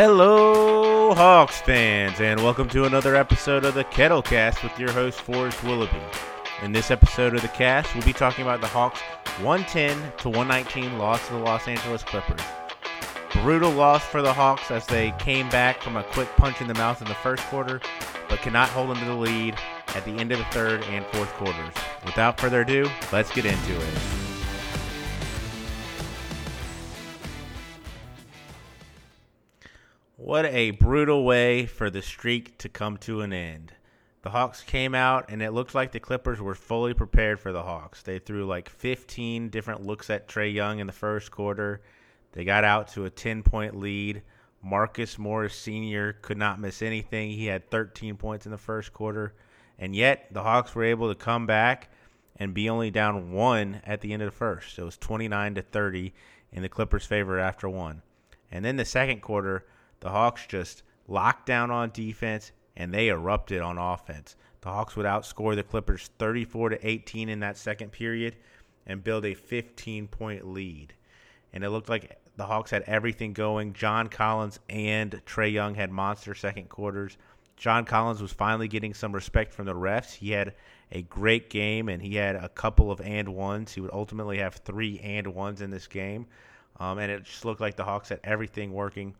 Hello, Hawks fans, and welcome to another episode of the Kettlecast with your host, Forrest Willoughby. In this episode of the cast, we'll be talking about the Hawks' 110 to 119 loss to the Los Angeles Clippers. Brutal loss for the Hawks as they came back from a quick punch in the mouth in the first quarter, but cannot hold into the lead at the end of the third and fourth quarters. Without further ado, let's get into it. What a brutal way for the streak to come to an end. The Hawks came out, and it looked like the Clippers were fully prepared for the Hawks. They threw like 15 different looks at Trae Young in the first quarter. They got out to a 10 point lead. Marcus Morris Sr. could not miss anything. He had 13 points in the first quarter. And yet, the Hawks were able to come back and be only down one at the end of the first. So it was 29 to 30 in the Clippers' favor after one. And then the second quarter, the Hawks just locked down on defense and they erupted on offense. The Hawks would outscore the Clippers 34 to 18 in that second period and build a 15 point lead. And it looked like the Hawks had everything going. John Collins and Trae Young had monster second quarters. John Collins was finally getting some respect from the refs. He had a great game and he had a couple of and ones. He would ultimately have three and ones in this game. Um, and it just looked like the Hawks had everything working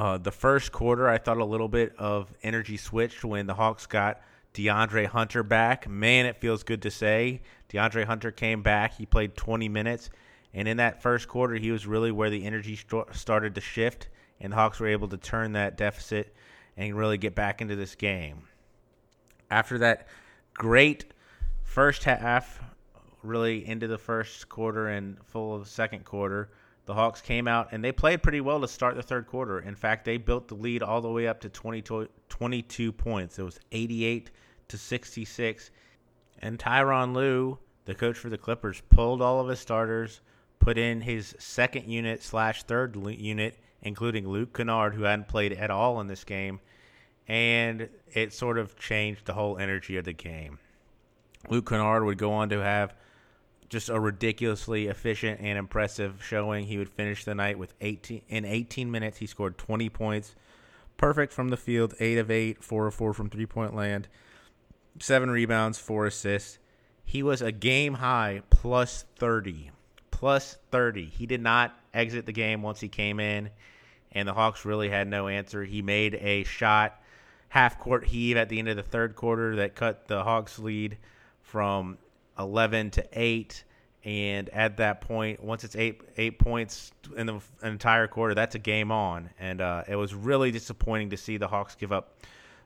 uh, the first quarter, I thought a little bit of energy switched when the Hawks got DeAndre Hunter back. Man, it feels good to say. DeAndre Hunter came back. He played 20 minutes. And in that first quarter, he was really where the energy st- started to shift, and the Hawks were able to turn that deficit and really get back into this game. After that great first half, really into the first quarter and full of second quarter, the Hawks came out and they played pretty well to start the third quarter. In fact, they built the lead all the way up to 20, 22 points. It was 88 to 66. And Tyronn Lue, the coach for the Clippers, pulled all of his starters, put in his second unit slash third unit, including Luke Kennard, who hadn't played at all in this game. And it sort of changed the whole energy of the game. Luke Kennard would go on to have – just a ridiculously efficient and impressive showing. He would finish the night with 18 in 18 minutes. He scored 20 points, perfect from the field, eight of eight, four of four from three point land, seven rebounds, four assists. He was a game high plus 30, plus 30. He did not exit the game once he came in, and the Hawks really had no answer. He made a shot, half court heave at the end of the third quarter that cut the Hawks lead from 11 to 8 and at that point once it's 8 8 points in the entire quarter that's a game on. And uh, it was really disappointing to see the Hawks give up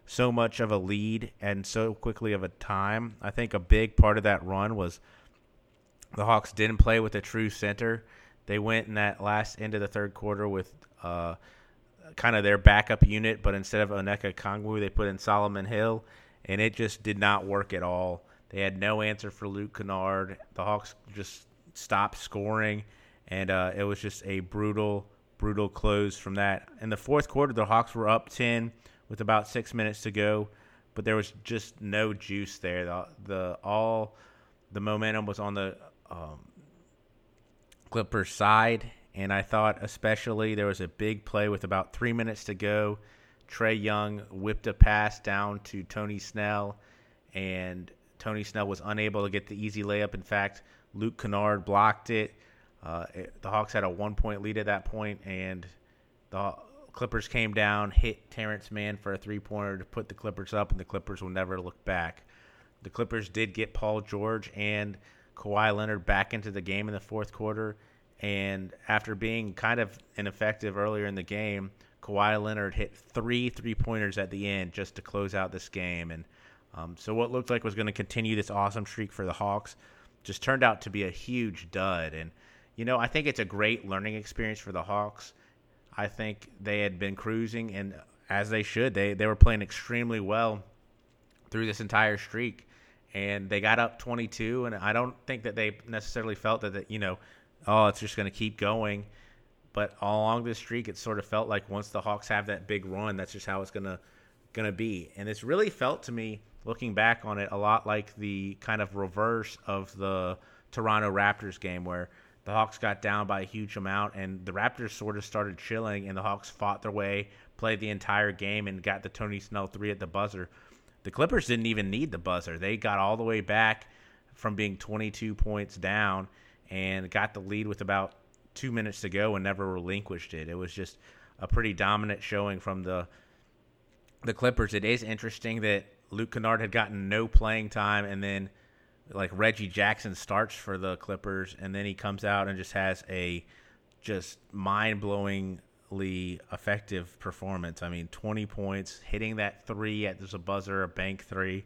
so much of a lead and so quickly of a time. I think a big part of that run was the Hawks didn't play with a true center. They went in that last end of the third quarter with uh, kind of their backup unit but instead of Onyeka Okongwu they put in Solomon Hill and it just did not work at all they had no answer for Luke Kennard. The Hawks just stopped scoring, and uh, it was just a brutal, brutal close from that. In the fourth quarter, the Hawks were up 10 with about six minutes to go, but there was just no juice there. The, the all the momentum was on the um, Clippers side, and I thought especially there was a big play with about three minutes to go. Trae Young whipped a pass down to Tony Snell, and Tony Snell was unable to get the easy layup. In fact, Luke Kennard blocked it. Uh, it the Hawks had a one point lead at that point, and the Clippers came down, hit Terrence Mann for a three pointer to put the Clippers up, and the Clippers will never look back. The Clippers did get Paul George and Kawhi Leonard back into the game in the fourth quarter, and after being kind of ineffective earlier in the game, Kawhi Leonard hit three three pointers at the end just to close out this game, and um, so what looked like was going to continue this awesome streak for the Hawks just turned out to be a huge dud. And you know, I think it's a great learning experience for the Hawks. I think they had been cruising, and as they should, they they were playing extremely well through this entire streak, and they got up 22. And I don't think that they necessarily felt that, that you know, oh, it's just going to keep going. But along this streak, it sort of felt like once the Hawks have that big run, that's just how it's gonna gonna be. And it's really felt to me looking back on it, a lot like the kind of reverse of the Toronto Raptors game where the Hawks got down by a huge amount, and the Raptors sort of started chilling, and the Hawks fought their way, played the entire game, and got the Tony Snell three at the buzzer. The Clippers didn't even need the buzzer. They got all the way back from being 22 points down and got the lead with about two minutes to go and never relinquished it. It was just a pretty dominant showing from the the Clippers. It is interesting that Luke Kennard had gotten no playing time, and then like Reggie Jackson starts for the Clippers, and then he comes out and just has a just mind blowingly effective performance. I mean, 20 points, hitting that three at there's a buzzer, a bank three.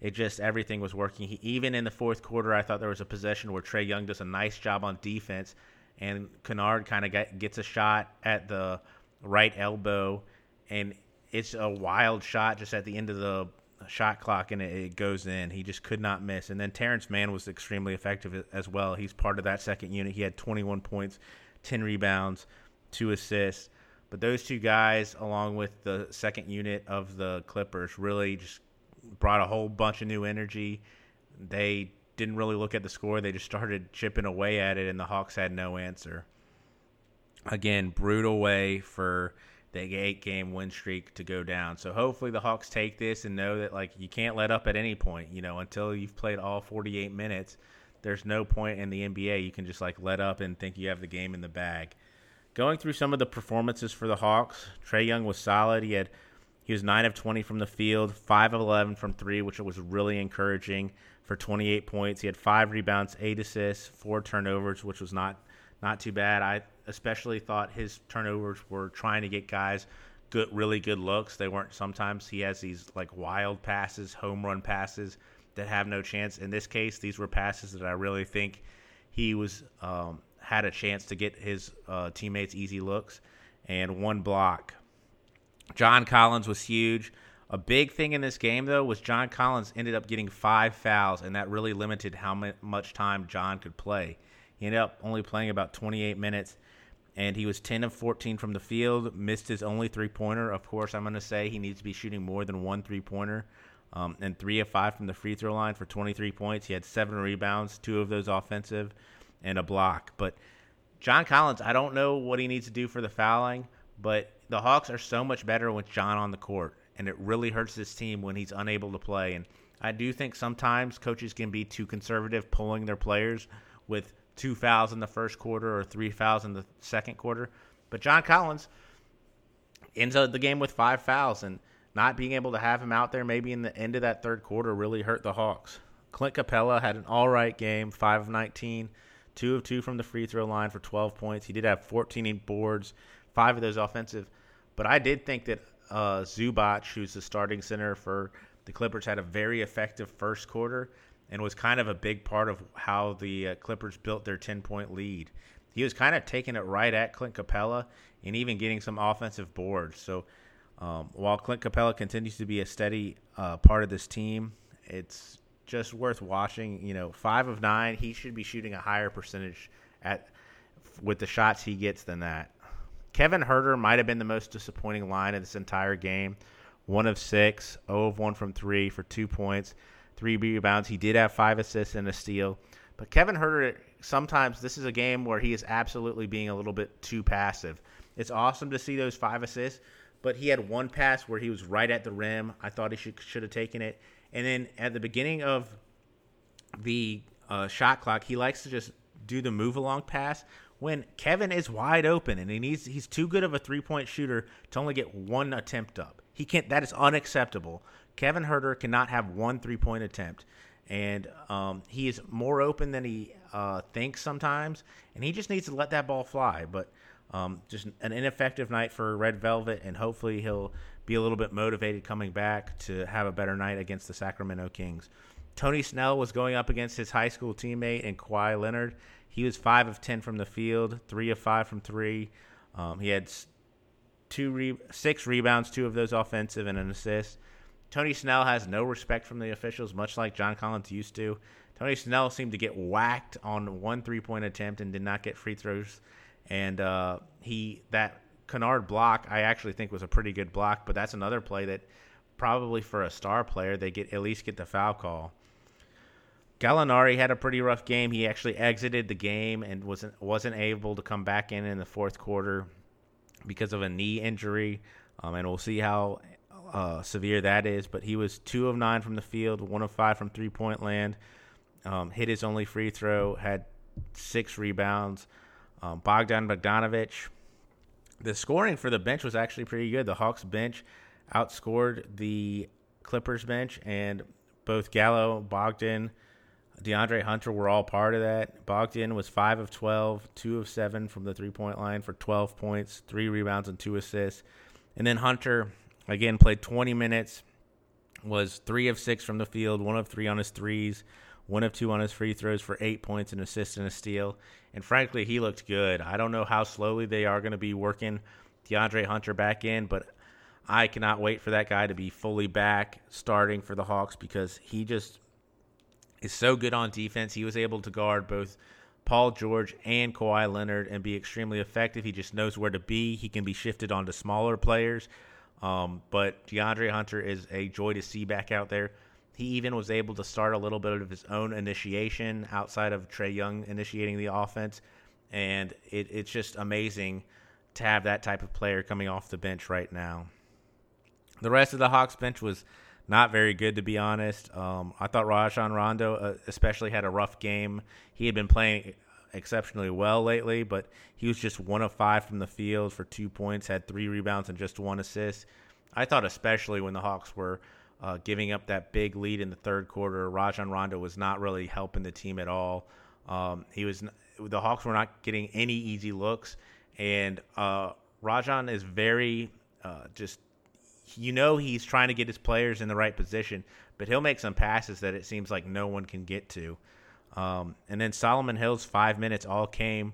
It just everything was working. He, even in the fourth quarter, I thought there was a possession where Trae Young does a nice job on defense, and Kennard kind of gets a shot at the right elbow, and it's a wild shot just at the end of the shot clock, and it, goes in. He just could not miss. And then Terrence Mann was extremely effective as well. He's part of that second unit. He had 21 points, 10 rebounds, two assists. But those two guys, along with the second unit of the Clippers, really just brought a whole bunch of new energy. They didn't really look at the score. They just started chipping away at it, and the Hawks had no answer. Again, brutal way for the eight game win streak to go down. So hopefully the Hawks take this and know that like you can't let up at any point, you know, until you've played all 48 minutes. There's no point in the NBA you can just like let up and think you have the game in the bag. Going through some of the performances for the Hawks, Trae Young was solid. He had he was 9 of 20 from the field, 5 of 11 from 3, which was really encouraging for 28 points. He had 5 rebounds, 8 assists, 4 turnovers, which was not not too bad. I especially thought his turnovers were trying to get guys good really good looks. They weren't sometimes he has these like wild passes, home run passes that have no chance. In this case, these were passes that I really think he was um, had a chance to get his uh, teammates easy looks and one block John Collins was huge. A big thing in this game, though, was John Collins ended up getting five fouls, and that really limited how much time John could play. He ended up only playing about 28 minutes, and he was 10 of 14 from the field, missed his only three pointer. Of course, I'm going to say he needs to be shooting more than one three pointer, um, and three of five from the free throw line for 23 points. He had seven rebounds, two of those offensive, and a block. But John Collins, I don't know what he needs to do for the fouling, but the Hawks are so much better with John on the court, and it really hurts this team when he's unable to play. And I do think sometimes coaches can be too conservative pulling their players with two fouls in the first quarter or three fouls in the second quarter. But John Collins ends the game with five fouls, and not being able to have him out there maybe in the end of that third quarter really hurt the Hawks. Clint Capela had an all right game, 5 of 19, 2 of 2 from the free throw line for 12 points. He did have 14 boards, five of those offensive. But I did think that uh, Zubac, who's the starting center for the Clippers, had a very effective first quarter and was kind of a big part of how the uh, Clippers built their 10 point lead. He was kind of taking it right at Clint Capela and even getting some offensive boards. So um, while Clint Capela continues to be a steady uh, part of this team, it's just worth watching. You know, five of nine, he should be shooting a higher percentage at with the shots he gets than that. Kevin Huerter might have been the most disappointing line of this entire game. One of six, 0 of 1 from three for two points, three rebounds. He did have five assists and a steal. But Kevin Huerter, sometimes this is a game where he is absolutely being a little bit too passive. It's awesome to see those five assists, but he had one pass where he was right at the rim. I thought he should should have taken it. And then at the beginning of the uh, shot clock, he likes to just do the move along pass, when Kevin is wide open and he needs he's too good of a three point shooter to only get one attempt up. He can't. That is unacceptable. Kevin Huerter cannot have one three point attempt, and um, he is more open than he uh, thinks sometimes, and he just needs to let that ball fly. But um, just an ineffective night for Red Velvet, and hopefully he'll be a little bit motivated coming back to have a better night against the Sacramento Kings. Tony Snell was going up against his high school teammate and Kawhi Leonard he was five of ten from the field, three of five from three. Um, he had two re- six rebounds, two of those offensive, and an assist. Tony Snell has no respect from the officials, much like John Collins used to. Tony Snell seemed to get whacked on one three point attempt and did not get free throws. And uh, he that Kennard block I actually think was a pretty good block, but that's another play that probably for a star player they get at least get the foul call. Gallinari had a pretty rough game. He actually exited the game and wasn't wasn't able to come back in in the fourth quarter because of a knee injury. Um, and we'll see how uh, severe that is. But he was two of nine from the field, one of five from three point land. Um, hit his only free throw, had six rebounds. Um, Bogdan Bogdanovic. The scoring for the bench was actually pretty good. The Hawks bench outscored the Clippers bench, and both Gallo, Bogdan, DeAndre Hunter were all part of that. Bogdan was 5 of 12, 2 of 7 from the three point line for 12 points, 3 rebounds, and 2 assists. And then Hunter, again, played 20 minutes, was 3 of 6 from the field, 1 of 3 on his threes, 1 of 2 on his free throws for 8 points, an assist, and a steal. And frankly, he looked good. I don't know how slowly they are going to be working DeAndre Hunter back in, but I cannot wait for that guy to be fully back starting for the Hawks because he just is so good on defense. He was able to guard both Paul George and Kawhi Leonard and be extremely effective. He just knows where to be. He can be shifted onto smaller players. Um, but DeAndre Hunter is a joy to see back out there. He even was able to start a little bit of his own initiation outside of Trae Young initiating the offense. And it, it's just amazing to have that type of player coming off the bench right now. The rest of the Hawks bench was not very good to be honest. Um, I thought Rajon Rondo uh, especially had a rough game. He had been playing exceptionally well lately, but he was just one of five from the field for two points, had three rebounds and just one assist. I thought especially when the Hawks were uh, giving up that big lead in the third quarter, Rajon Rondo was not really helping the team at all. Um, he was the Hawks were not getting any easy looks, and uh, Rajon is very uh, just you know he's trying to get his players in the right position, but he'll make some passes that it seems like no one can get to. Um, and then Solomon Hill's five minutes all came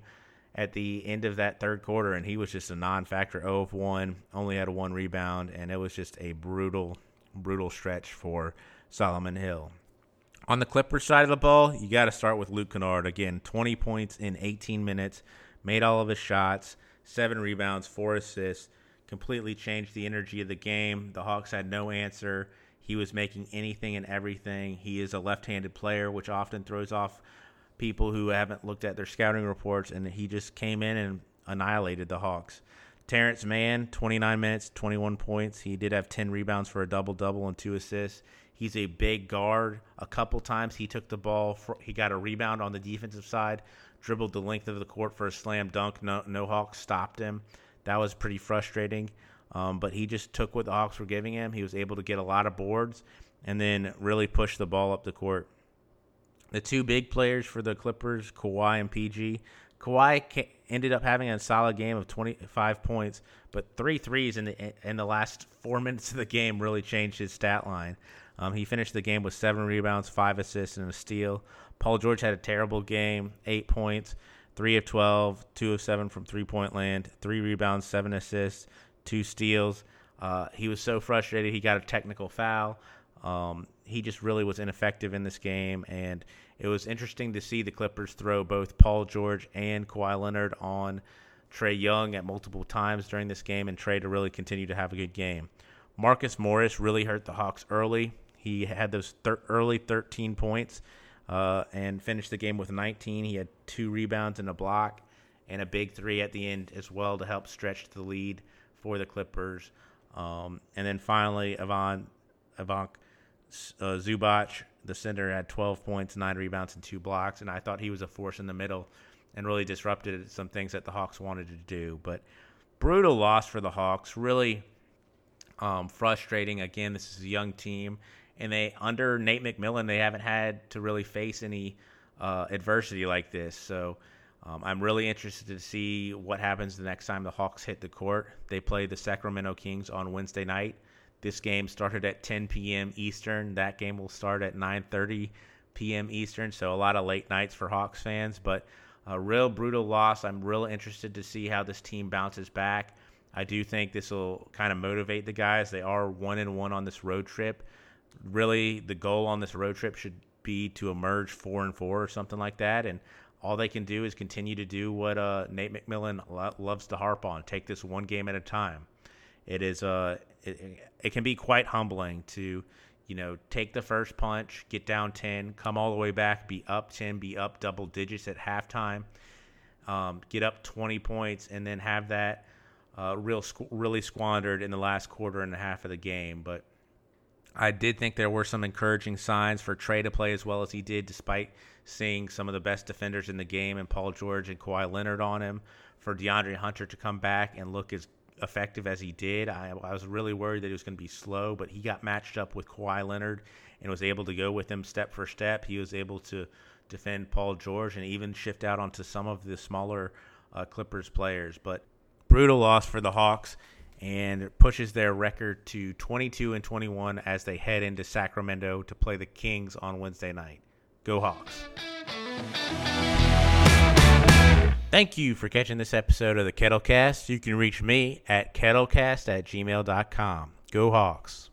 at the end of that third quarter, and he was just a non-factor, 0 of one, only had a one rebound, and it was just a brutal, brutal stretch for Solomon Hill. On the Clippers side of the ball, you got to start with Luke Kennard again. 20 points in 18 minutes, made all of his shots, seven rebounds, four assists completely changed the energy of the game. The Hawks had no answer. He was making anything and everything. He is a left handed player, which often throws off people who haven't looked at their scouting reports, and he just came in and annihilated the Hawks. Terrence Mann, 29 minutes, 21 points. He did have 10 rebounds for a double double and two assists. He's a big guard. A couple times he took the ball, for, he got a rebound on the defensive side, dribbled the length of the court for a slam dunk. No, no Hawks stopped him. That was pretty frustrating. Um, but he just took what the Hawks were giving him. He was able to get a lot of boards and then really push the ball up the court. The two big players for the Clippers, Kawhi and PG. Kawhi ended up having a solid game of 25 points, but three threes in the in the last four minutes of the game really changed his stat line. Um, he finished the game with seven rebounds, five assists, and a steal. Paul George had a terrible game, eight points three of 12, two of seven from three point land, three rebounds, seven assists, two steals. Uh, he was so frustrated. He got a technical foul. Um, he just really was ineffective in this game, and it was interesting to see the Clippers throw both Paul George and Kawhi Leonard on Trae Young at multiple times during this game, and Trae to really continue to have a good game. Marcus Morris really hurt the Hawks early. He had those thir- early 13 points uh, and finished the game with 19. He had two rebounds and a block and a big three at the end as well to help stretch the lead for the Clippers. Um, and then finally, Ivan, Ivan uh, Zubac, the center, had 12 points, nine rebounds, and two blocks. And I thought he was a force in the middle and really disrupted some things that the Hawks wanted to do. But brutal loss for the Hawks. Really um, frustrating. Again, this is a young team and they under Nate McMillan they haven't had to really face any uh, adversity like this. So um, I'm really interested to see what happens the next time the Hawks hit the court. They play the Sacramento Kings on Wednesday night. This game started at 10 p.m. Eastern. That game will start at 9:30 p.m. Eastern. So a lot of late nights for Hawks fans, but a real brutal loss. I'm real interested to see how this team bounces back. I do think this will kind of motivate the guys. They are one and one on this road trip really the goal on this road trip should be to emerge four and four or something like that. And all they can do is continue to do what uh, Nate McMillan lo- loves to harp on: take this one game at a time. It is uh, it, it can be quite humbling to you know, take the first punch, get down 10, come all the way back, be up 10, be up double digits at halftime, um, get up 20 points, and then have that uh, real really squandered in the last quarter and a half of the game. But I did think there were some encouraging signs for Trae to play as well as he did, despite seeing some of the best defenders in the game and Paul George and Kawhi Leonard on him. For DeAndre Hunter to come back and look as effective as he did, I, I was really worried that he was going to be slow, but he got matched up with Kawhi Leonard and was able to go with him step for step. He was able to defend Paul George and even shift out onto some of the smaller uh, Clippers players. But brutal loss for the Hawks and pushes their record to 22 and 21 as they head into Sacramento to play the Kings on Wednesday night. Go Hawks. Thank you for catching this episode of the Kettlecast. You can reach me at kettlecast at gmail.com. Go Hawks.